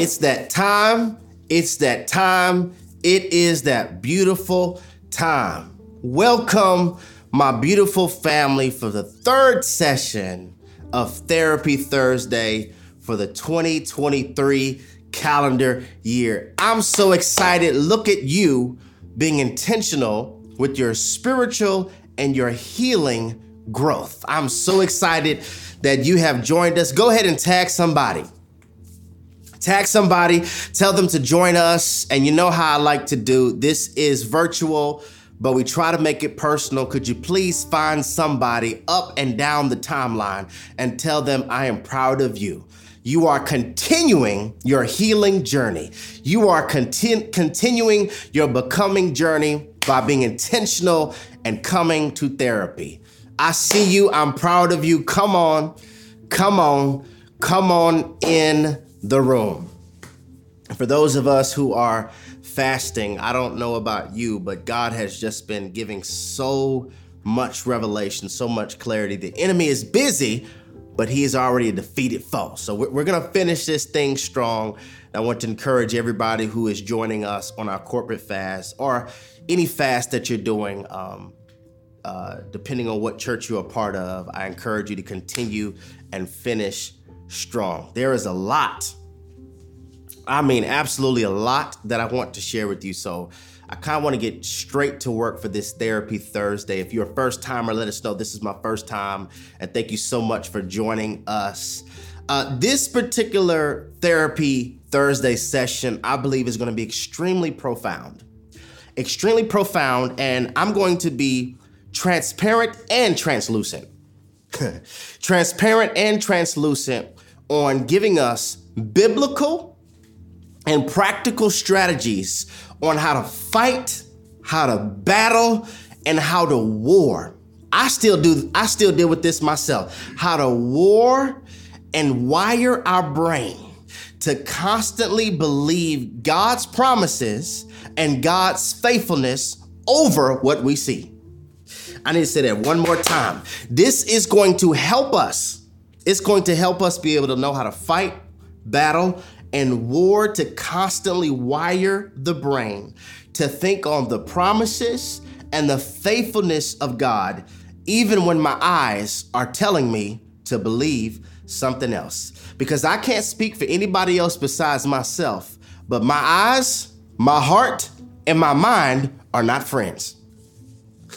It's that time. It's that time. It is that beautiful time. Welcome, my beautiful family, for the third session of Therapy Thursday for the 2023 calendar year. I'm so excited. Look at you being intentional with your spiritual and your healing growth. I'm so excited that you have joined us. Go ahead and tag somebody. Tag somebody, tell them to join us. And you know how I like to do this is virtual, but we try to make it personal. Could you please find somebody up and down the timeline and tell them I am proud of you? You are continuing your healing journey. You are conti- continuing your becoming journey by being intentional and coming to therapy. I see you. I'm proud of you. Come on, come on, come on in the room. For those of us who are fasting, I don't know about you, but God has just been giving so much revelation, so much clarity. The enemy is busy, but he is already a defeated foe. So we're, we're going to finish this thing strong. I want to encourage everybody who is joining us on our corporate fast or any fast that you're doing. Um, uh, depending on what church you're part of, I encourage you to continue and finish strong. There is a lot, I mean, absolutely a lot that I want to share with you. So I kind of want to get straight to work for this Therapy Thursday. If you're a first timer, let us know this is my first time. And thank you so much for joining us. Uh, this particular Therapy Thursday session, I believe, is going to be extremely profound. Extremely profound. And I'm going to be transparent and translucent. transparent and translucent on giving us biblical and practical strategies on how to fight, how to battle, and how to war. I still do I still deal with this myself. How to war and wire our brain to constantly believe God's promises and God's faithfulness over what we see. I need to say that one more time. This is going to help us. It's going to help us be able to know how to fight, battle, and war to constantly wire the brain to think on the promises and the faithfulness of God, even when my eyes are telling me to believe something else. Because I can't speak for anybody else besides myself, but my eyes, my heart, and my mind are not friends.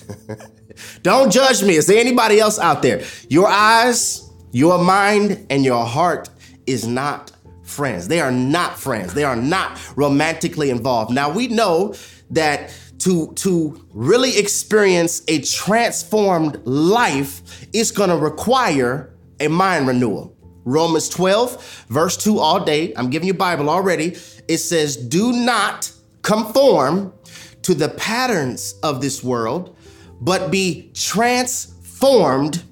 Don't judge me. Is there anybody else out there? Your eyes, your mind, and your heart is not friends. They are not friends. They are not romantically involved. Now we know that to to really experience a transformed life is going to require a mind renewal. Romans 12 verse 2 all day. I'm giving you Bible already. It says, "Do not conform to the patterns of this world, but be transformed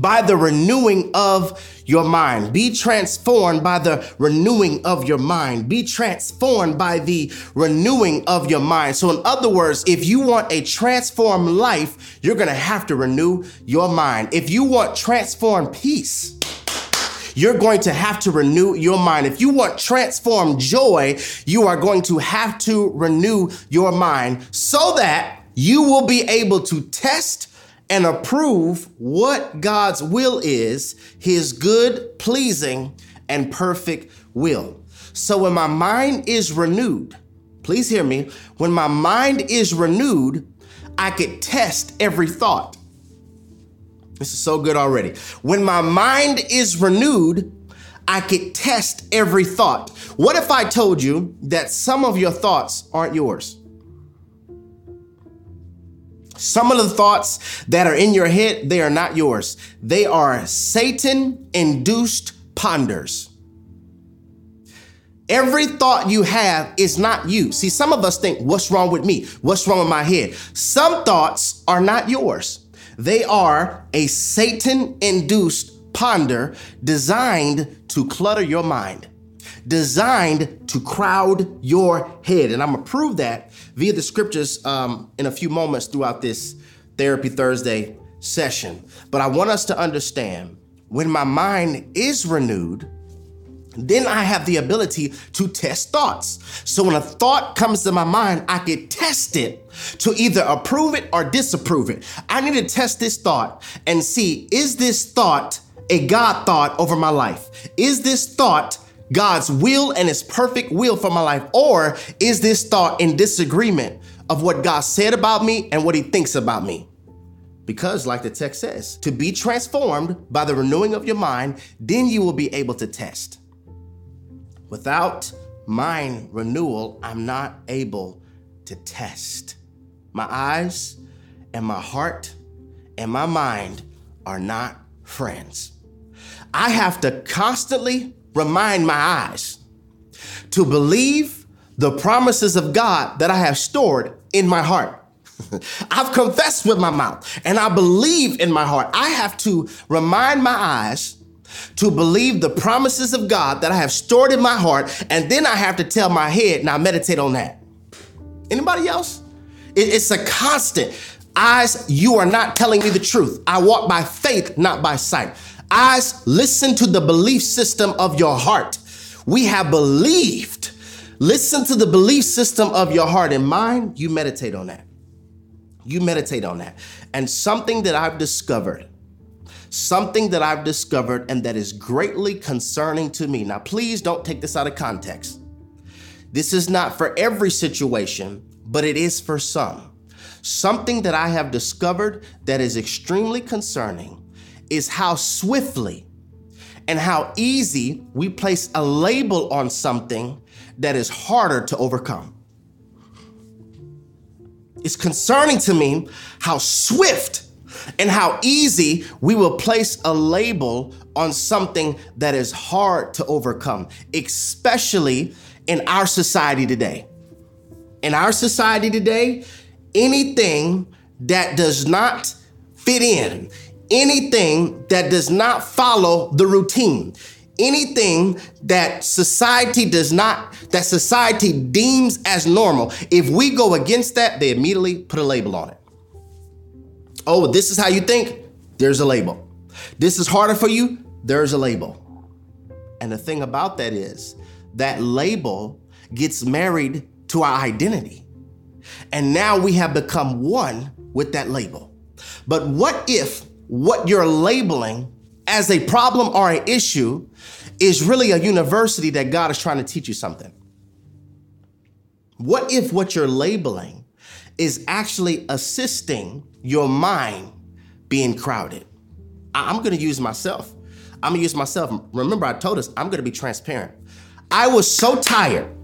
by the renewing of your mind. Be transformed by the renewing of your mind. Be transformed by the renewing of your mind. So, in other words, if you want a transformed life, you're going to have to renew your mind. If you want transformed peace, you're going to have to renew your mind. If you want transformed joy, you are going to have to renew your mind so that you will be able to test and approve what God's will is, his good, pleasing, and perfect will. So when my mind is renewed, please hear me, when my mind is renewed, I could test every thought. This is so good already. When my mind is renewed, I could test every thought. What if I told you that some of your thoughts aren't yours? Some of the thoughts that are in your head, they are not yours. They are Satan induced ponders. Every thought you have is not you. See, some of us think, what's wrong with me? What's wrong with my head? Some thoughts are not yours. They are a Satan induced ponder designed to clutter your mind designed to crowd your head. And I'm gonna prove that via the scriptures um, in a few moments throughout this Therapy Thursday session. But I want us to understand when my mind is renewed, then I have the ability to test thoughts. So when a thought comes to my mind, I can test it to either approve it or disapprove it. I need to test this thought and see is this thought a God thought over my life? Is this thought God's will and his perfect will for my life? Or is this thought in disagreement of what God said about me and what he thinks about me? Because, like the text says, to be transformed by the renewing of your mind, then you will be able to test. Without mind renewal, I'm not able to test. My eyes and my heart and my mind are not friends. I have to constantly remind my eyes to believe the promises of God that I have stored in my heart. I've confessed with my mouth and I believe in my heart. I have to remind my eyes to believe the promises of God that I have stored in my heart, and then I have to tell my head, now meditate on that. Anybody else? It's a constant. Eyes, you are not telling me the truth. I walk by faith, not by sight. Eyes, listen to the belief system of your heart. We have believed. Listen to the belief system of your heart and mind. You meditate on that. You meditate on that. And something that I've discovered something that I've discovered and that is greatly concerning to me. Now, please don't take this out of context. This is not for every situation, but it is for some. Something that I have discovered that is extremely concerning is how swiftly and how easy we place a label on something that is harder to overcome. It's concerning to me how swift and how easy we will place a label on something that is hard to overcome, especially in our society today. In our society today, anything that does not fit in, anything that does not follow the routine, anything that society does not, that society deems as normal, if we go against that, they immediately put a label on it. Oh, this is how you think? There's a label. This is harder for you? There's a label. And the thing about that is that label gets married to our identity. And now we have become one with that label. But what if what you're labeling as a problem or an issue is really a university that God is trying to teach you something? What if what you're labeling is actually assisting your mind being crowded. I'm gonna use myself. I'm gonna use myself. Remember, I told us I'm gonna be transparent. I was so tired.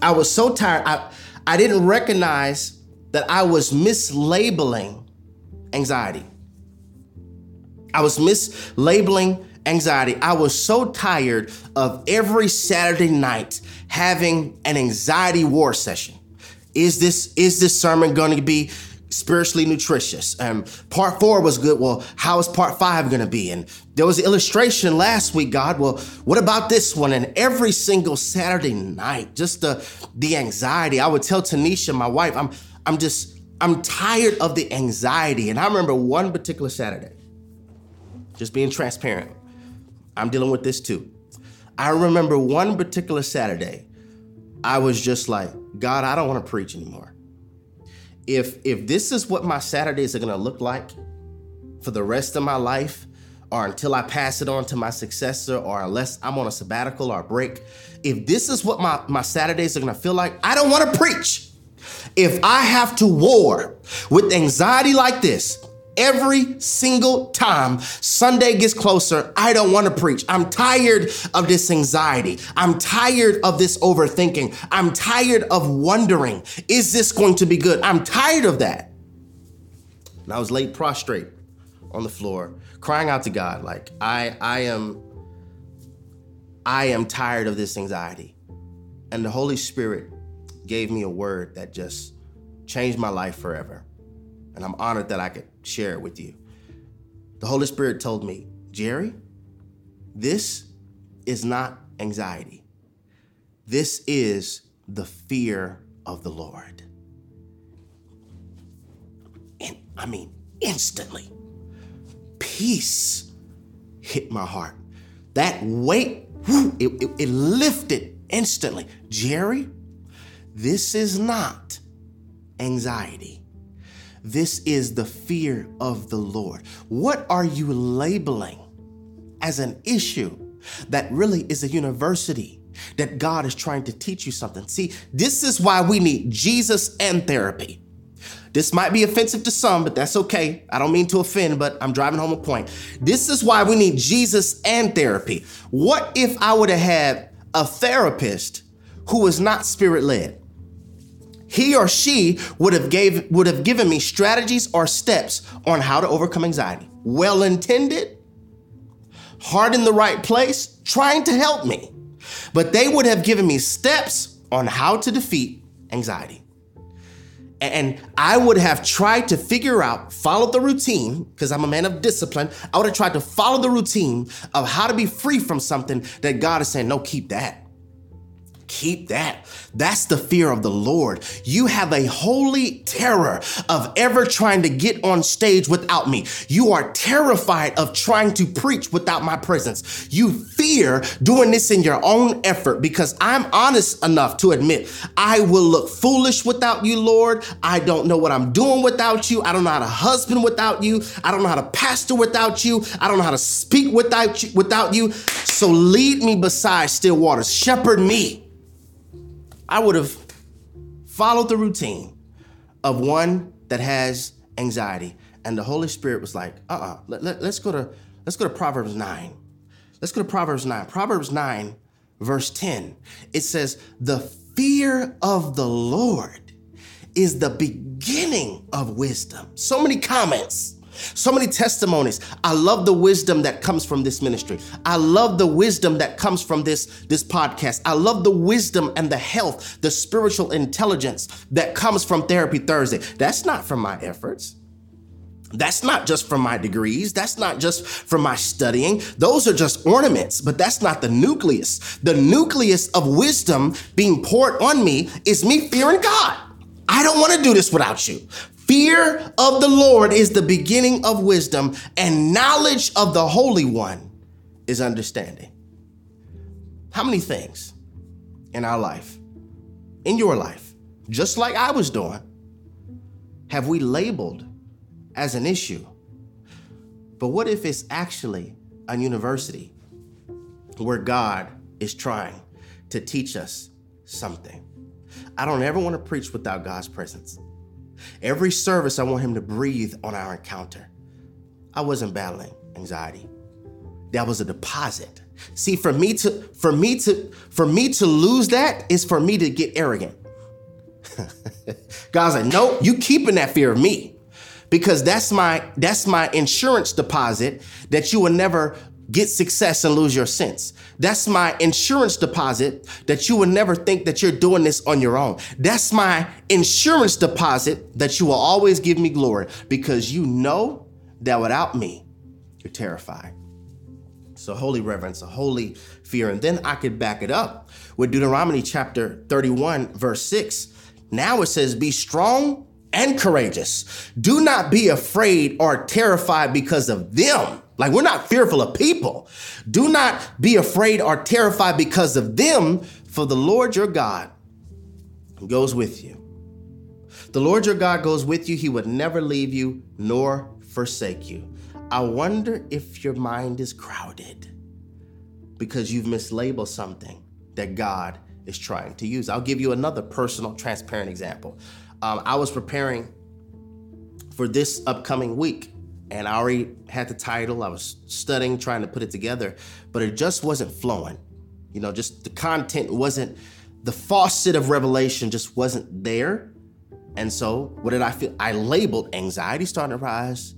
I was so tired. I, I didn't recognize that I was mislabeling anxiety. I was mislabeling anxiety. I was so tired of every Saturday night having an anxiety war session. Is this is this sermon going to be spiritually nutritious. And part four was good. Well, how is part five going to be? And there was an illustration last week, God. Well, what about this one? And every single Saturday night, just the the anxiety. I would tell Tanisha, my wife, I'm I'm just I'm tired of the anxiety. And I remember one particular Saturday, just being transparent. I'm dealing with this too. I remember one particular Saturday, I was just like, God, I don't want to preach anymore if if this is what my Saturdays are gonna look like for the rest of my life, or until I pass it on to my successor, or unless I'm on a sabbatical or a break, if this is what my, my Saturdays are gonna feel like, I don't wanna preach. If I have to war with anxiety like this, Every single time Sunday gets closer, I don't want to preach. I'm tired of this anxiety. I'm tired of this overthinking. I'm tired of wondering, is this going to be good? I'm tired of that. And I was laid prostrate on the floor, crying out to God, like, I, I am, I am tired of this anxiety. And the Holy Spirit gave me a word that just changed my life forever. And I'm honored that I could share it with you. The Holy Spirit told me, Jerry, this is not anxiety. This is the fear of the Lord. And I mean, instantly, peace hit my heart. That weight it, it, it lifted instantly. Jerry, this is not anxiety. This is the fear of the Lord. What are you labeling as an issue that really is a university that God is trying to teach you something? See, this is why we need Jesus and therapy. This might be offensive to some, but that's okay. I don't mean to offend, but I'm driving home a point. This is why we need Jesus and therapy. What if I would have had a therapist who was not spirit led? He or she would have gave would have given me strategies or steps on how to overcome anxiety. Well intended, heart in the right place, trying to help me. But they would have given me steps on how to defeat anxiety. And I would have tried to figure out, follow the routine, because I'm a man of discipline. I would have tried to follow the routine of how to be free from something that God is saying, no, keep that. Keep that. That's the fear of the Lord. You have a holy terror of ever trying to get on stage without me. You are terrified of trying to preach without my presence. You fear doing this in your own effort because I'm honest enough to admit I will look foolish without you, Lord. I don't know what I'm doing without you. I don't know how to husband without you. I don't know how to pastor without you. I don't know how to speak without you, without you. So lead me beside still waters. Shepherd me. I would have followed the routine of one that has anxiety. And the Holy Spirit was like, uh-uh, let, let, let's go to let's go to Proverbs 9. Let's go to Proverbs 9. Proverbs 9, verse 10. It says, the fear of the Lord is the beginning of wisdom. So many comments. So many testimonies. I love the wisdom that comes from this ministry. I love the wisdom that comes from this, this podcast. I love the wisdom and the health, the spiritual intelligence that comes from Therapy Thursday. That's not from my efforts. That's not just from my degrees. That's not just from my studying. Those are just ornaments, but that's not the nucleus. The nucleus of wisdom being poured on me is me fearing God. I don't want to do this without you. Fear of the Lord is the beginning of wisdom, and knowledge of the Holy One is understanding. How many things in our life, in your life, just like I was doing, have we labeled as an issue? But what if it's actually a university where God is trying to teach us something? I don't ever want to preach without God's presence. Every service, I want him to breathe on our encounter. I wasn't battling anxiety. That was a deposit. See, for me to for me to for me to lose that is for me to get arrogant. God's like, no, you keeping that fear of me. Because that's my that's my insurance deposit that you will never get success and lose your sense. That's my insurance deposit that you would never think that you're doing this on your own. That's my insurance deposit that you will always give me glory because you know that without me, you're terrified. So, holy reverence, a holy fear. And then I could back it up with Deuteronomy chapter 31, verse 6. Now it says, Be strong and courageous. Do not be afraid or terrified because of them like we're not fearful of people. Do not be afraid or terrified because of them, for the Lord your God goes with you. The Lord your God goes with you. He would never leave you nor forsake you. I wonder if your mind is crowded because you've mislabeled something that God is trying to use. I'll give you another personal, transparent example. Um, I was preparing for this upcoming week and I already had the title. I was studying, trying to put it together, but it just wasn't flowing. You know, just the content wasn't, the faucet of revelation just wasn't there. And so, what did I feel? I labeled anxiety starting to rise.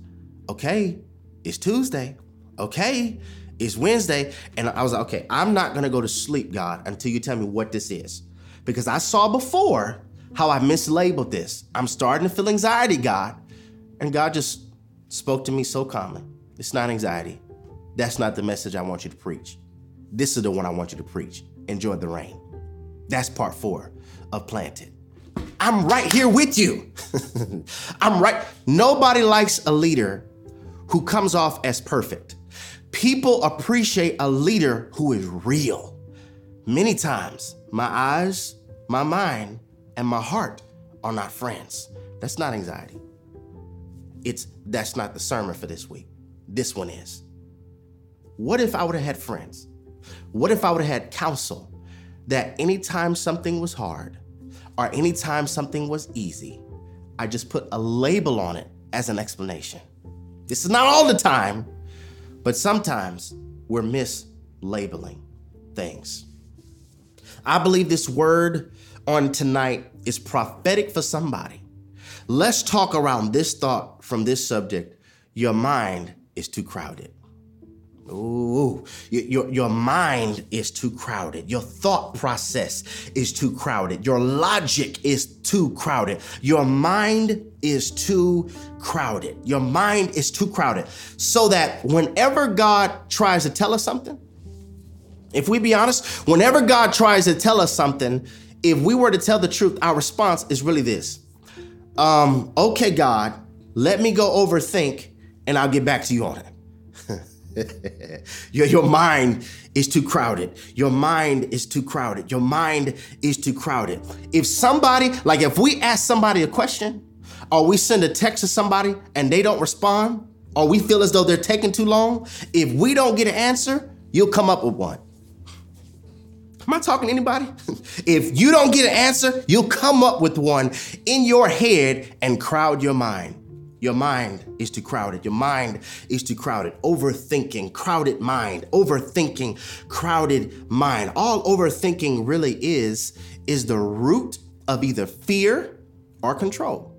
Okay, it's Tuesday. Okay, it's Wednesday. And I was like, okay, I'm not gonna go to sleep, God, until you tell me what this is. Because I saw before how I mislabeled this. I'm starting to feel anxiety, God. And God just spoke to me so calmly. It's not anxiety. That's not the message I want you to preach. This is the one I want you to preach. Enjoy the rain. That's part four of Planted. I'm right here with you. I'm right. Nobody likes a leader who comes off as perfect. People appreciate a leader who is real. Many times, my eyes, my mind, and my heart are not friends. That's not anxiety. It's that's not the sermon for this week. This one is. What if I would have had friends? What if I would have had counsel that anytime something was hard or anytime something was easy, I just put a label on it as an explanation? This is not all the time, but sometimes we're mislabeling things. I believe this word on tonight is prophetic for somebody. Let's talk around this thought from this subject. Your mind is too crowded. Ooh, your, your mind is too crowded. Your thought process is too crowded. Your logic is too crowded. Your mind is too crowded. Your mind is too crowded. So that whenever God tries to tell us something, if we be honest, whenever God tries to tell us something, if we were to tell the truth, our response is really this um, okay, God, let me go overthink and I'll get back to you on it. your, your mind is too crowded. Your mind is too crowded. Your mind is too crowded. If somebody, like if we ask somebody a question, or we send a text to somebody and they don't respond, or we feel as though they're taking too long, if we don't get an answer, you'll come up with one. Am I talking to anybody? if you don't get an answer, you'll come up with one in your head and crowd your mind. Your mind is too crowded. Your mind is too crowded. Overthinking, crowded mind, overthinking, crowded mind. All overthinking really is, is the root of either fear or control.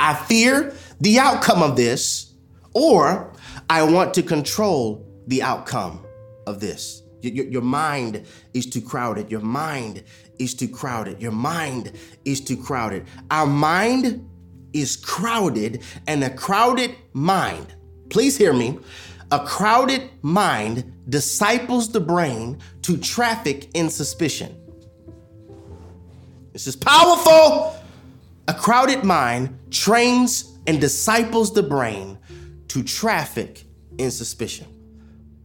I fear the outcome of this, or I want to control the outcome of this. Your, your, mind is too crowded. Your mind is too crowded. Your mind is too crowded. Our mind is crowded, and a crowded mind, please hear me, a crowded mind disciples the brain to traffic in suspicion. This is powerful. A crowded mind trains and disciples the brain to traffic in suspicion.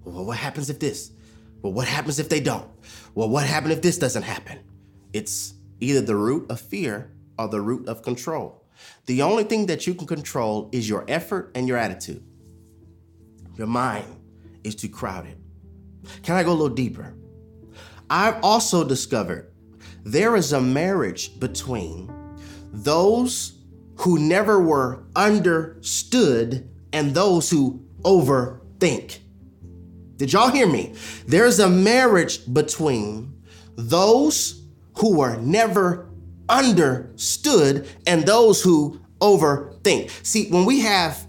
Well, what happens if this? Well, what happens if they don't? Well, what happens if this doesn't happen? It's either the root of fear or the root of control. The only thing that you can control is your effort and your attitude. Your mind is too crowded. Can I go a little deeper? I've also discovered there is a marriage between those who never were understood and those who overthink. Did y'all hear me? There's a marriage between those who were never understood and those who overthink. See, when we have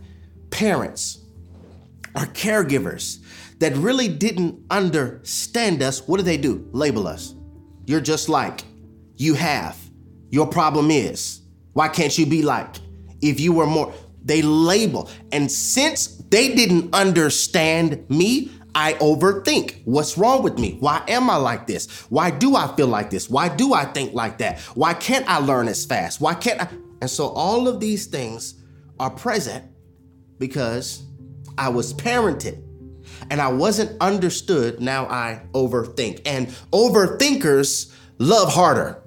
parents or caregivers that really didn't understand us, what do they do? Label us. You're just like, you have. Your problem is. Why can't you be like? If you were more, they label. And since they didn't understand me, I overthink. What's wrong with me? Why am I like this? Why do I feel like this? Why do I think like that? Why can't I learn as fast? Why can't I? And so all of these things are present because I was parented and I wasn't understood. Now I overthink. And overthinkers love harder.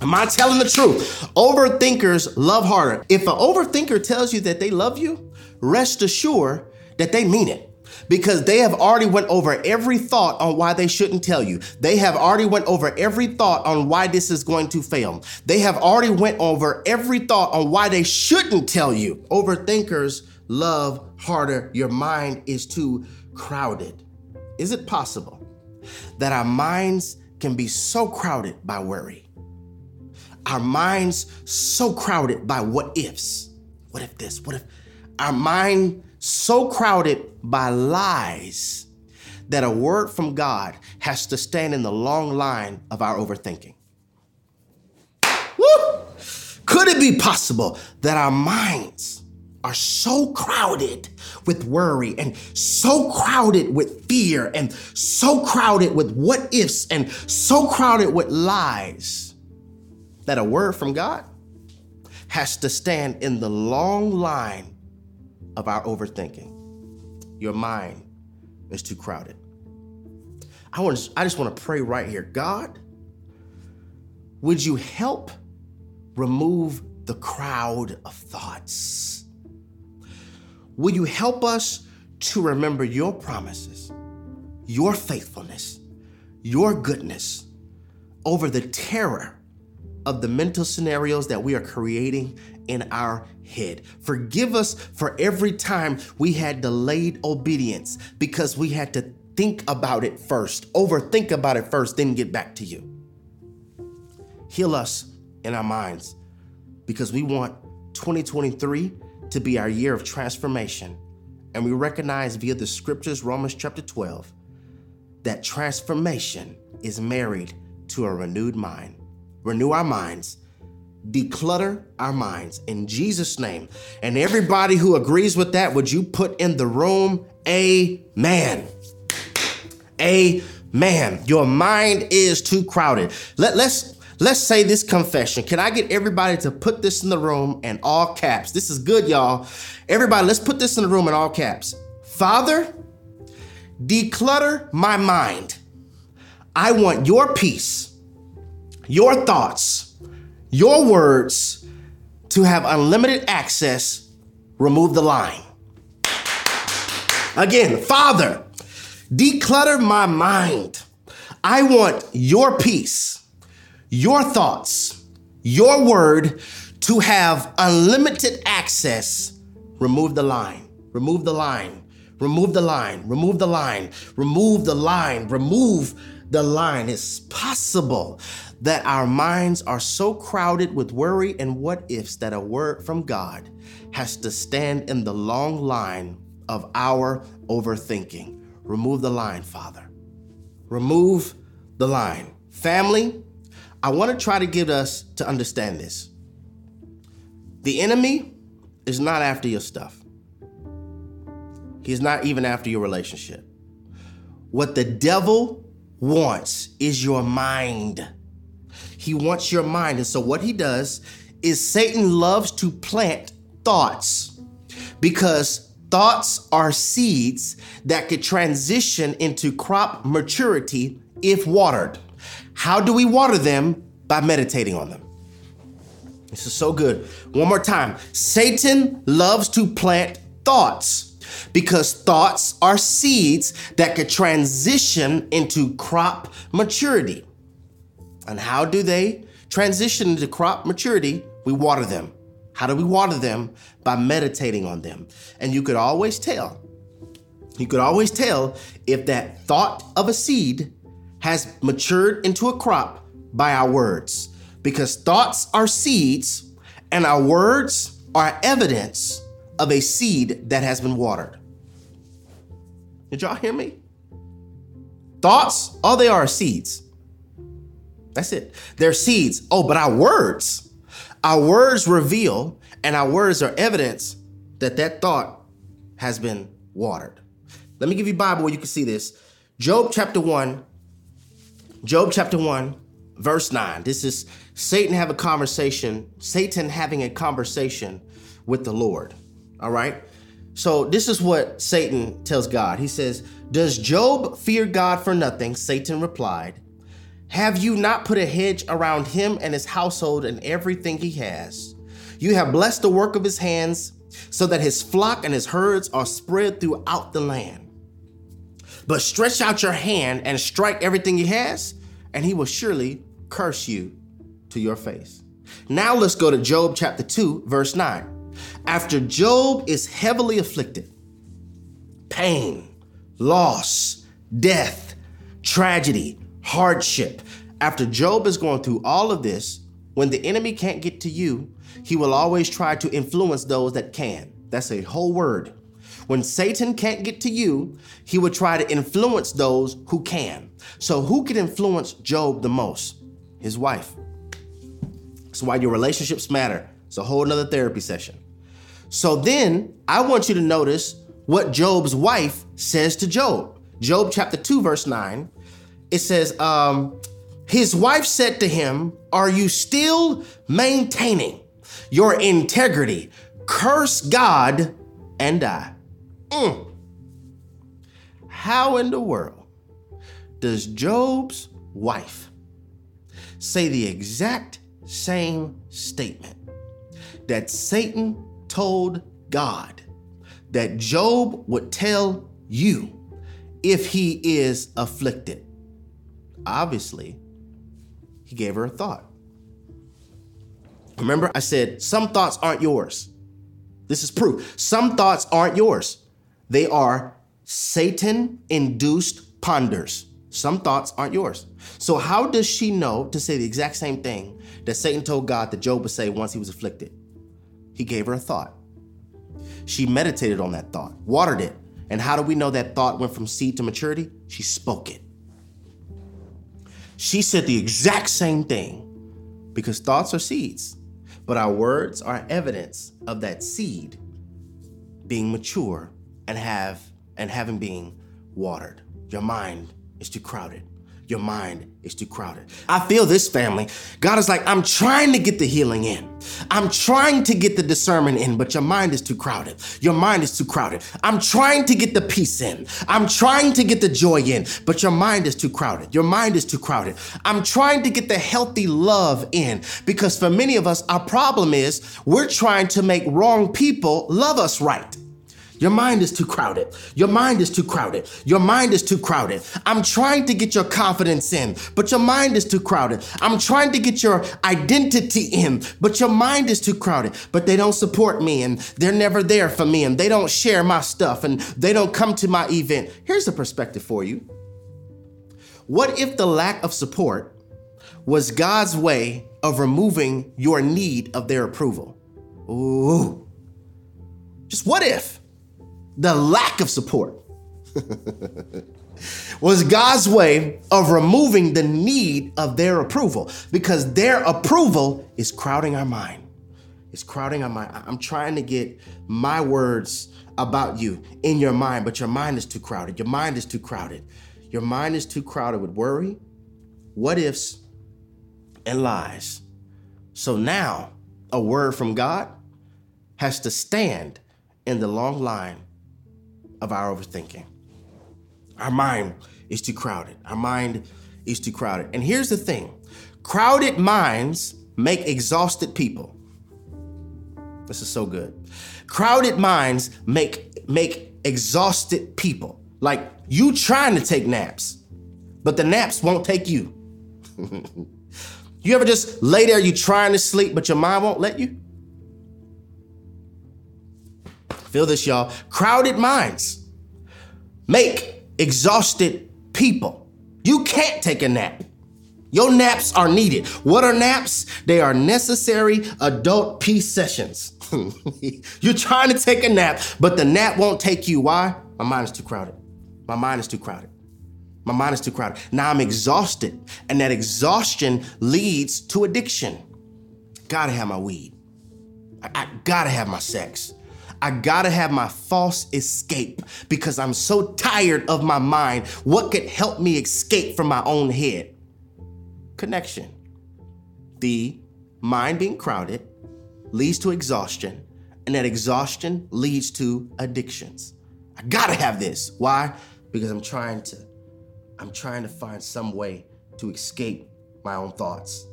Am I telling the truth? Overthinkers love harder. If an overthinker tells you that they love you, rest assured that they mean it because they have already went over every thought on why they shouldn't tell you. They have already went over every thought on why this is going to fail. They have already went over every thought on why they shouldn't tell you. Overthinkers love harder. Your mind is too crowded. Is it possible that our minds can be so crowded by worry? Our minds so crowded by what ifs. What if this? What if our mind so crowded by lies that a word from God has to stand in the long line of our overthinking. Woo! Could it be possible that our minds are so crowded with worry and so crowded with fear and so crowded with what ifs and so crowded with lies that a word from God has to stand in the long line of our overthinking. your mind is too crowded. I want I just want to pray right here. God, would you help remove the crowd of thoughts? Will you help us to remember your promises, your faithfulness, your goodness over the terror of the mental scenarios that we are creating in our head. Forgive us for every time we had delayed obedience because we had to think about it first, overthink about it first, then get back to you. Heal us in our minds because we want 2023 to be our year of transformation. And we recognize via the scriptures, Romans chapter 12, that transformation is married to a renewed mind. Renew our minds, declutter our minds in Jesus' name. And everybody who agrees with that, would you put in the room, Amen? Amen. Your mind is too crowded. Let, let's let's say this confession. Can I get everybody to put this in the room and all caps? This is good, y'all. Everybody, let's put this in the room in all caps. Father, declutter my mind. I want your peace, your thoughts, your words to have unlimited access. Remove the line. Again, Father, declutter my mind. I want your peace, your thoughts, your word to have unlimited access. Remove the line. Remove the line. Remove the line. Remove the line. Remove the line. Remove the line. It's possible that our minds are so crowded with worry and what ifs that a word from God has to stand in the long line of our overthinking. Remove the line, Father. Remove the line. Family, I want to try to get us to understand this. The enemy is not after your stuff. He's not even after your relationship. What the devil wants is your mind. He wants your mind. And so, what he does is Satan loves to plant thoughts because thoughts are seeds that could transition into crop maturity if watered. How do we water them? By meditating on them. This is so good. One more time. Satan loves to plant thoughts because thoughts are seeds that could transition into crop maturity. And how do they transition into crop maturity? We water them. How do we water them? By meditating on them. And you could always tell, you could always tell if that thought of a seed has matured into a crop by our words. Because thoughts are seeds and our words are evidence of a seed that has been watered. Did y'all hear me? Thoughts, all they are seeds. That's it. They're seeds. Oh, but our words, our words reveal and our words are evidence that that thought has been watered. Let me give you Bible where you can see this. Job chapter 1, Job chapter 1, verse 9. This is Satan have a conversation, Satan having a conversation with the Lord. All right? So this is what Satan tells God. He says, "Does Job fear God for nothing?" Satan replied, have you not put a hedge around him and his household and everything he has? You have blessed the work of his hands, so that his flock and his herds are spread throughout the land. But stretch out your hand and strike everything he has, and he will surely curse you to your face. Now let's go to Job chapter 2, verse 9. After Job is heavily afflicted, pain, loss, death, tragedy, hardship. After Job is going through all of this, when the enemy can't get to you, he will always try to influence those that can. That's a whole word. When Satan can't get to you, he will try to influence those who can. So, who could influence Job the most? His wife. That's why your relationships matter. It's a whole nother therapy session. So, then I want you to notice what Job's wife says to Job. Job chapter 2, verse 9 it says, um, his wife said to him, Are you still maintaining your integrity? Curse God and die. Mm. how in the world does Job's wife say the exact same statement that Satan told God that Job would tell you if he is afflicted? Obviously, he gave her a thought. Remember, I said some thoughts aren't yours. This is proof. Some thoughts aren't yours, they are Satan induced ponders. Some thoughts aren't yours. So, how does she know to say the exact same thing that Satan told God that Job would say once he was afflicted? He gave her a thought. She meditated on that thought, watered it. And how do we know that thought went from seed to maturity? She spoke it. She said the exact same thing because thoughts are seeds, but our words are evidence of that seed being mature and have and having been watered. Your mind is too crowded. Your mind is too crowded. I feel this family. God is like, I'm trying to get the healing in. I'm trying to get the discernment in, but your mind is too crowded. Your mind is too crowded. I'm trying to get the peace in. I'm trying to get the joy in, but your mind is too crowded. Your mind is too crowded. I'm trying to get the healthy love in because for many of us, our problem is we're trying to make wrong people love us right. Your mind is too crowded. Your mind is too crowded. Your mind is too crowded. I'm trying to get your confidence in, but your mind is too crowded. I'm trying to get your identity in, but your mind is too crowded. But they don't support me and they're never there for me and they don't share my stuff and they don't come to my event. Here's a perspective for you. What if the lack of support was God's way of removing your need of their approval? Ooh. Just what if? The lack of support was God's way of removing the need of their approval because their approval is crowding our mind. It's crowding our mind. I'm trying to get my words about you in your mind, but your mind is too crowded. Your mind is too crowded. Your mind is too crowded with worry, what ifs, and lies. So now a word from God has to stand in the long line of our overthinking. Our mind is too crowded. Our mind is too crowded. And here's the thing crowded minds make exhausted people. This is so good. Crowded minds make make exhausted people. Like you trying to take naps, but the naps won't take you. you ever just lay there, you trying to sleep, but your mind won't let you? Feel this, y'all. Crowded minds make exhausted people. You can't take a nap. Your naps are needed. What are naps? They are necessary adult peace sessions. You're trying to take a nap, but the nap won't take you. Why? My mind is too crowded. My mind is too crowded. My mind is too crowded. Now I'm exhausted, and that exhaustion leads to addiction. Gotta have my weed. I, I gotta have my sex. I gotta have my false escape because I'm so tired of my mind. What could help me escape from my own head? Connection. The mind being crowded leads to exhaustion, and that exhaustion leads to addictions. I gotta have this. Why? Because I'm trying to, I'm trying to find some way to escape my own thoughts.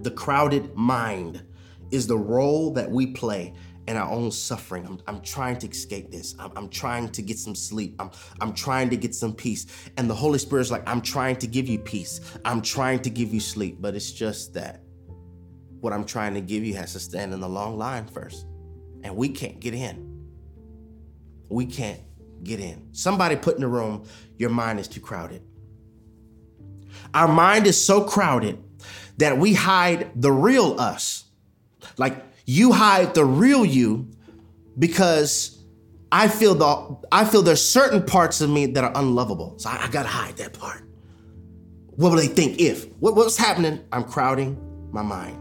The crowded mind is the role that we play and our own suffering. I'm, I'm trying to escape this. I'm, I'm trying to get some sleep. I'm, I'm trying to get some peace. And the Holy Spirit's like, I'm trying to give you peace. I'm trying to give you sleep. But it's just that what I'm trying to give you has to stand in the long line first. And we can't get in. We can't get in. Somebody put in the room, your mind is too crowded. Our mind is so crowded that we hide the real us. Like you hide the real you because I feel the I feel there's certain parts of me that are unlovable. So I, I gotta hide that part. What will they think if? What, what's happening? I'm crowding my mind.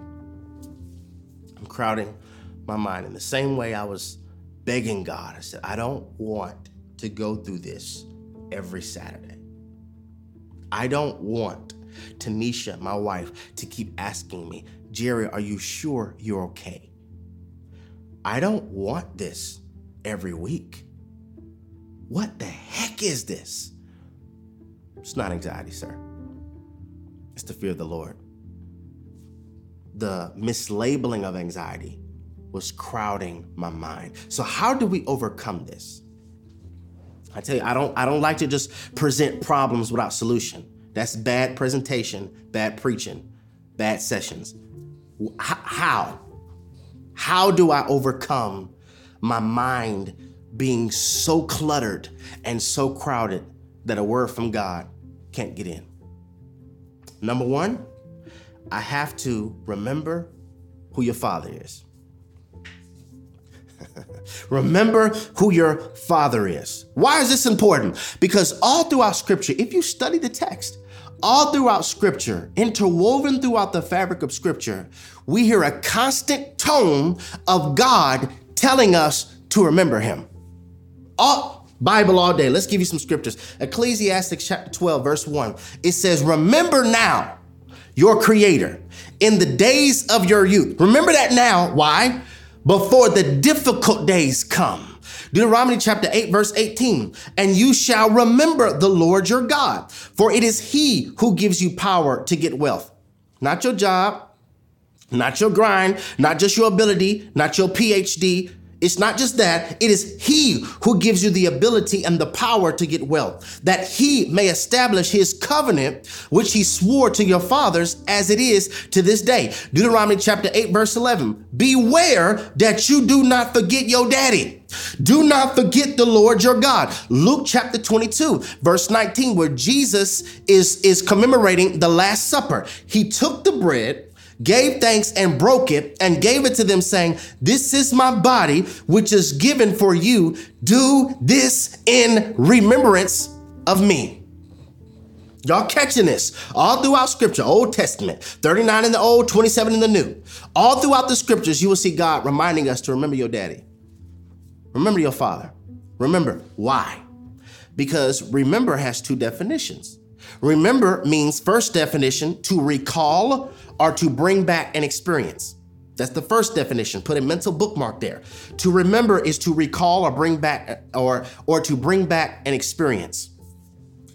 I'm crowding my mind. In the same way I was begging God, I said, I don't want to go through this every Saturday. I don't want Tanisha, my wife, to keep asking me, Jerry, are you sure you're okay? I don't want this every week. What the heck is this? It's not anxiety, sir. It's the fear of the Lord. The mislabeling of anxiety was crowding my mind. So how do we overcome this? I tell you, I don't I don't like to just present problems without solution. That's bad presentation, bad preaching, bad sessions. How? How do I overcome my mind being so cluttered and so crowded that a word from God can't get in? Number one, I have to remember who your father is. Remember who your father is. Why is this important? Because all throughout scripture, if you study the text, all throughout scripture, interwoven throughout the fabric of scripture, we hear a constant tone of God telling us to remember him. All Bible all day. Let's give you some scriptures. Ecclesiastes chapter 12, verse 1. It says, Remember now your creator in the days of your youth. Remember that now. Why? Before the difficult days come. Deuteronomy chapter 8, verse 18. And you shall remember the Lord your God, for it is he who gives you power to get wealth. Not your job, not your grind, not just your ability, not your PhD, it's not just that, it is He who gives you the ability and the power to get wealth, that He may establish His covenant, which He swore to your fathers as it is to this day. Deuteronomy chapter 8, verse 11. Beware that you do not forget your daddy. Do not forget the Lord your God. Luke chapter 22, verse 19, where Jesus is, is commemorating the Last Supper. He took the bread gave thanks and broke it and gave it to them, saying, This is my body, which is given for you. Do this in remembrance of me. Y'all catching this all throughout scripture, Old Testament, 39 in the Old, 27 in the New. All throughout the scriptures, you will see God reminding us to remember your daddy. Remember your father. Remember why? Because remember has two definitions. Remember means first definition to recall or to bring back an experience. That's the first definition. Put a mental bookmark there. To remember is to recall or bring back or or to bring back an experience.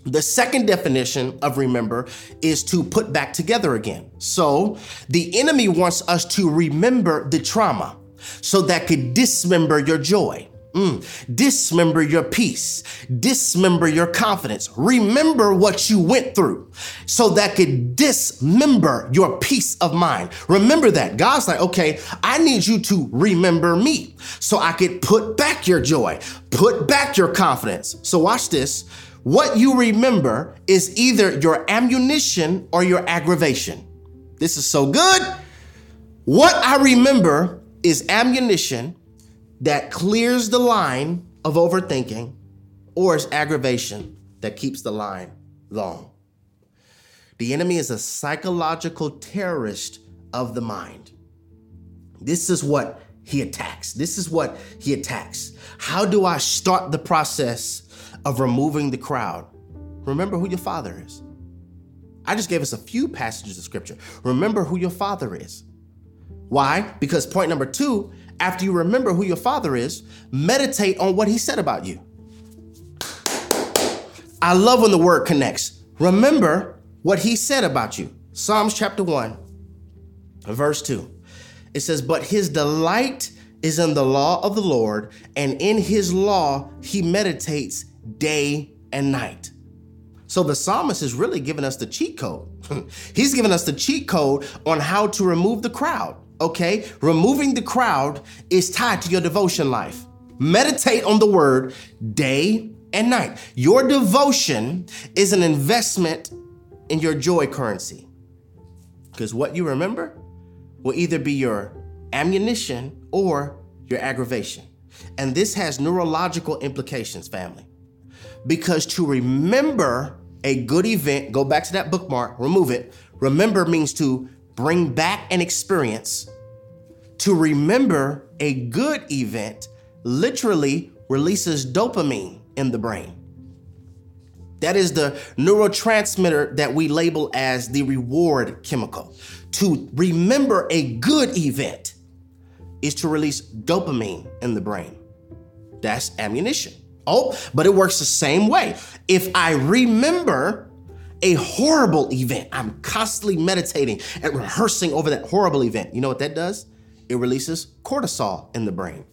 The second definition of remember is to put back together again. So, the enemy wants us to remember the trauma so that could dismember your joy. Mm. Dismember your peace. Dismember your confidence. Remember what you went through so that could dismember your peace of mind. Remember that. God's like, okay, I need you to remember me so I could put back your joy, put back your confidence. So watch this. What you remember is either your ammunition or your aggravation. This is so good. What I remember is ammunition that clears the line of overthinking, or it's aggravation that keeps the line long. The enemy is a psychological terrorist of the mind. This is what he attacks. This is what he attacks. How do I start the process of removing the crowd? Remember who your father is. I just gave us a few passages of scripture. Remember who your father is. Why? Because point number two after you remember who your father is, meditate on what he said about you. I love when the word connects. Remember what he said about you. Psalms chapter 1, verse 2. It says, But his delight is in the law of the Lord, and in his law he meditates day and night. So the psalmist is really giving us the cheat code. He's giving us the cheat code on how to remove the crowd okay? Removing the crowd is tied to your devotion life. Meditate on the word day and night. Your devotion is an investment in your joy currency. Because what you remember will either be your ammunition or your aggravation. And this has neurological implications, family. Because to remember a good event, go back to that bookmark, remove it. Remember means to bring back an experience to remember a good event literally releases dopamine in the brain. That is the neurotransmitter that we label as the reward chemical. To remember a good event is to release dopamine in the brain. That's ammunition. Oh, but it works the same way. If I remember a horrible event, I'm constantly meditating and rehearsing over that horrible event. You know what that does? It releases cortisol in the brain.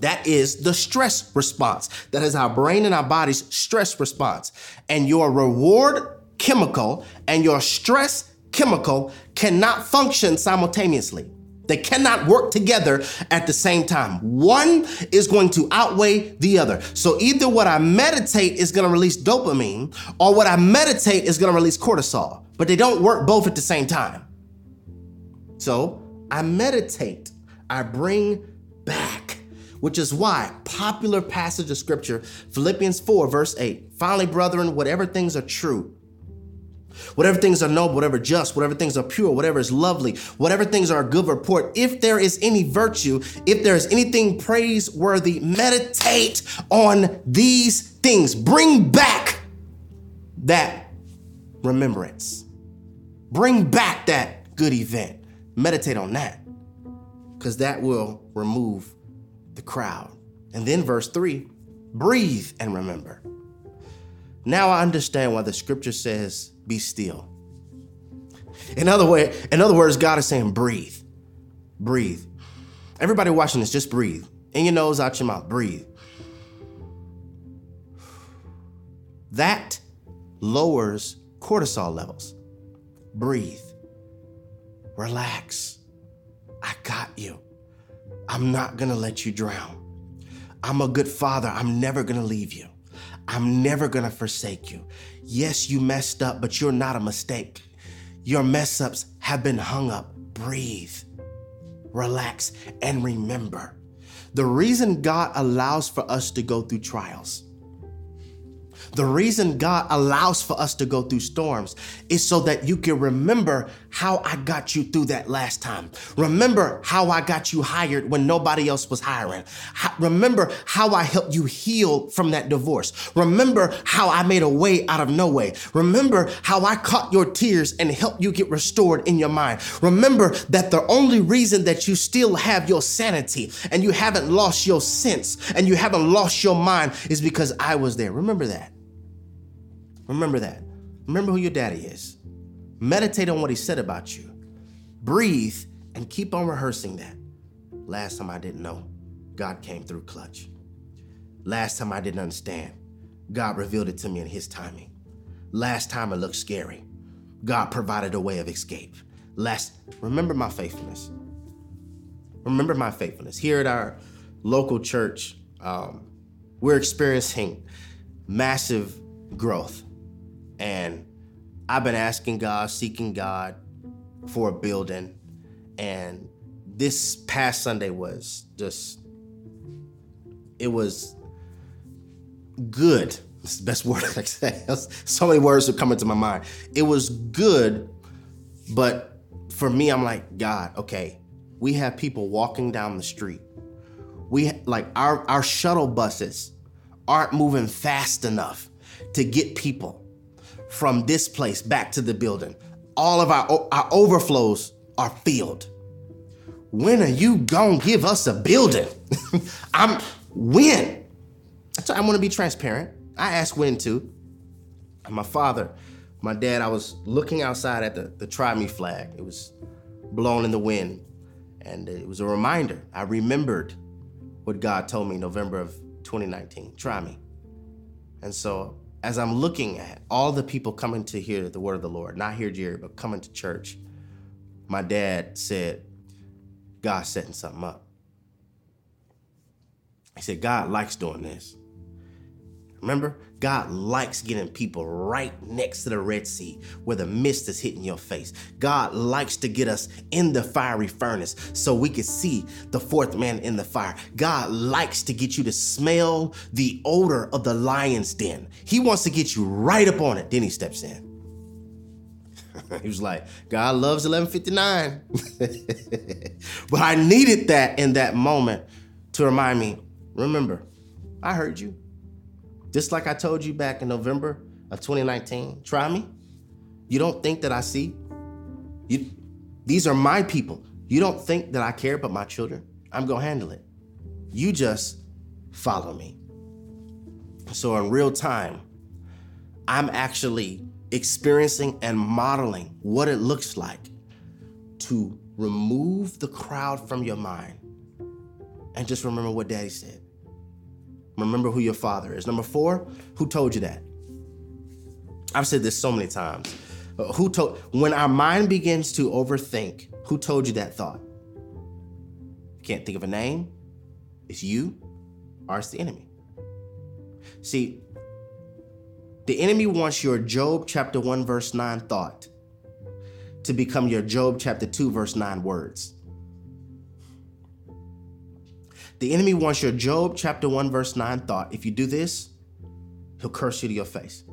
That is the stress response. That is our brain and our body's stress response. And your reward chemical and your stress chemical cannot function simultaneously. They cannot work together at the same time. One is going to outweigh the other. So either what I meditate is going to release dopamine or what I meditate is going to release cortisol, but they don't work both at the same time. So I meditate, I bring back, which is why popular passage of scripture, Philippians 4, verse 8. Finally, brethren, whatever things are true, whatever things are noble, whatever just, whatever things are pure, whatever is lovely, whatever things are good report, if there is any virtue, if there is anything praiseworthy, meditate on these things. Bring back that remembrance. Bring back that good event. Meditate on that because that will remove the crowd. And then verse three, breathe and remember. Now I understand why the scripture says be still. In other way, in other words, God is saying, breathe. Breathe. Everybody watching this, just breathe. In your nose, out your mouth, breathe. That lowers cortisol levels. Breathe. Relax. I got you. I'm not gonna let you drown. I'm a good father. I'm never gonna leave you. I'm never gonna forsake you. Yes, you messed up, but you're not a mistake. Your mess ups have been hung up. Breathe, relax, and remember the reason God allows for us to go through trials the reason God allows for us to go through storms is so that you can remember how I got you through that last time. Remember how I got you hired when nobody else was hiring. remember how I helped you heal from that divorce. Remember how I made a way out of no way. Remember how I caught your tears and helped you get restored in your mind. Remember that the only reason that you still have your sanity and you haven't lost your sense and you haven't lost your mind is because I was there. Remember that. Remember that. Remember who your daddy is. Meditate on what he said about you. Breathe and keep on rehearsing that. Last time I didn't know, God came through clutch. Last time I didn't understand, God revealed it to me in his timing. Last time it looked scary, God provided a way of escape. Last, remember my faithfulness. Remember my faithfulness. Here at our local church, um, we're experiencing massive growth. And I've been asking God, seeking God for a building. And this past Sunday was just, it was good. It's the best word I can say. so many words are coming to my mind. It was good, but for me, I'm like, God, okay, we have people walking down the street. We like our, our shuttle buses aren't moving fast enough to get people from this place back to the building. All of our, our overflows are filled. When are you gonna give us a building? I'm when? So I want to be transparent. I asked when too. my father, my dad, I was looking outside at the, the try me flag. It was blown in the wind. And it was a reminder. I remembered what God told me November of 2019. Try me. And so as I'm looking at all the people coming to hear the word of the Lord, not hear Jerry, but coming to church, my dad said, God's setting something up. He said, God likes doing this. Remember, God likes getting people right next to the Red Sea where the mist is hitting your face. God likes to get us in the fiery furnace so we can see the fourth man in the fire. God likes to get you to smell the odor of the lion's den. He wants to get you right up on it. Then he steps in. he was like, God loves 1159. but I needed that in that moment to remind me remember, I heard you. Just like I told you back in November of 2019, try me. You don't think that I see? You, these are my people. You don't think that I care about my children? I'm going to handle it. You just follow me. So in real time, I'm actually experiencing and modeling what it looks like to remove the crowd from your mind and just remember what daddy said. Remember who your father is. Number four, who told you that? I've said this so many times. Uh, who told when our mind begins to overthink, who told you that thought? Can't think of a name? It's you or it's the enemy. See, the enemy wants your Job chapter 1, verse 9 thought to become your Job chapter 2, verse 9 words. The enemy wants your Job chapter 1, verse 9 thought. If you do this, he'll curse you to your face.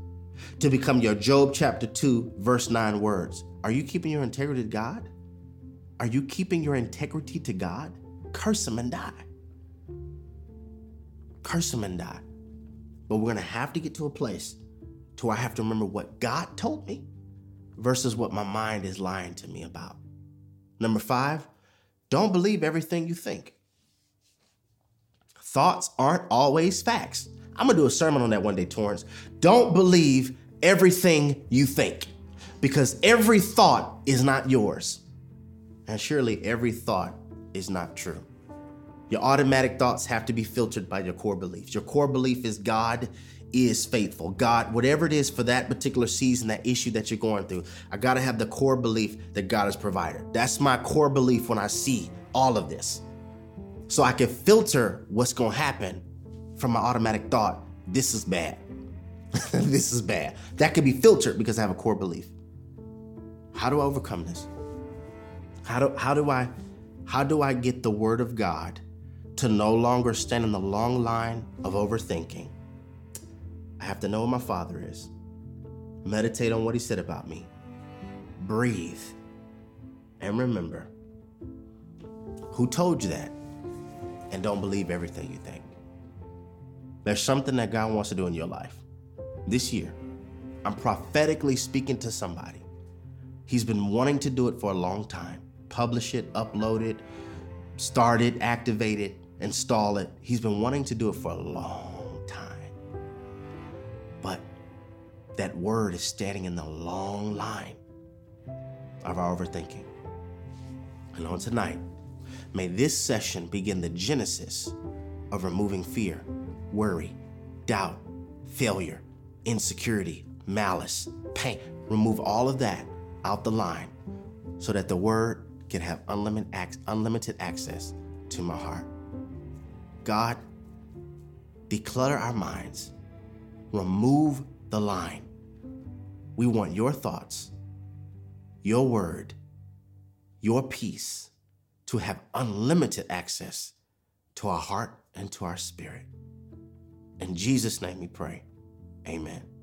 To become your Job chapter 2, verse 9 words. Are you keeping your integrity to God? Are you keeping your integrity to God? Curse him and die. Curse him and die. But we're going to have to get to a place to where I have to remember what God told me versus what my mind is lying to me about. Number five, don't believe everything you think. Thoughts aren't always facts. I'm gonna do a sermon on that one day, Torrance. Don't believe everything you think because every thought is not yours. And surely every thought is not true. Your automatic thoughts have to be filtered by your core beliefs. Your core belief is God is faithful. God, whatever it is for that particular season, that issue that you're going through, I got to have the core belief that God is provided. That's my core belief when I see all of this. So I can filter what's going to happen from my automatic thought. This is bad. this is bad. That can be filtered because I have a core belief. How do I overcome this? How do how do I how do I get the word of God to no longer stand in the long line of overthinking I have to know who my father is, meditate on what he said about me, breathe, and remember who told you that, and don't believe everything you think. There's something that God wants to do in your life this year. I'm prophetically speaking to somebody. He's been wanting to do it for a long time. Publish it, upload it, start it, activate it, install it. He's been wanting to do it for a long time. But that word is standing in the long line of our overthinking. And on tonight, may this session begin the genesis of removing fear, worry, doubt, failure, insecurity, malice, pain. Remove all of that out the line so that the word can have unlimited unlimited access to my heart. God, declutter our minds, remove the line we want your thoughts, your word, your peace to have unlimited access to our heart and to our spirit. In Jesus' name we pray. Amen.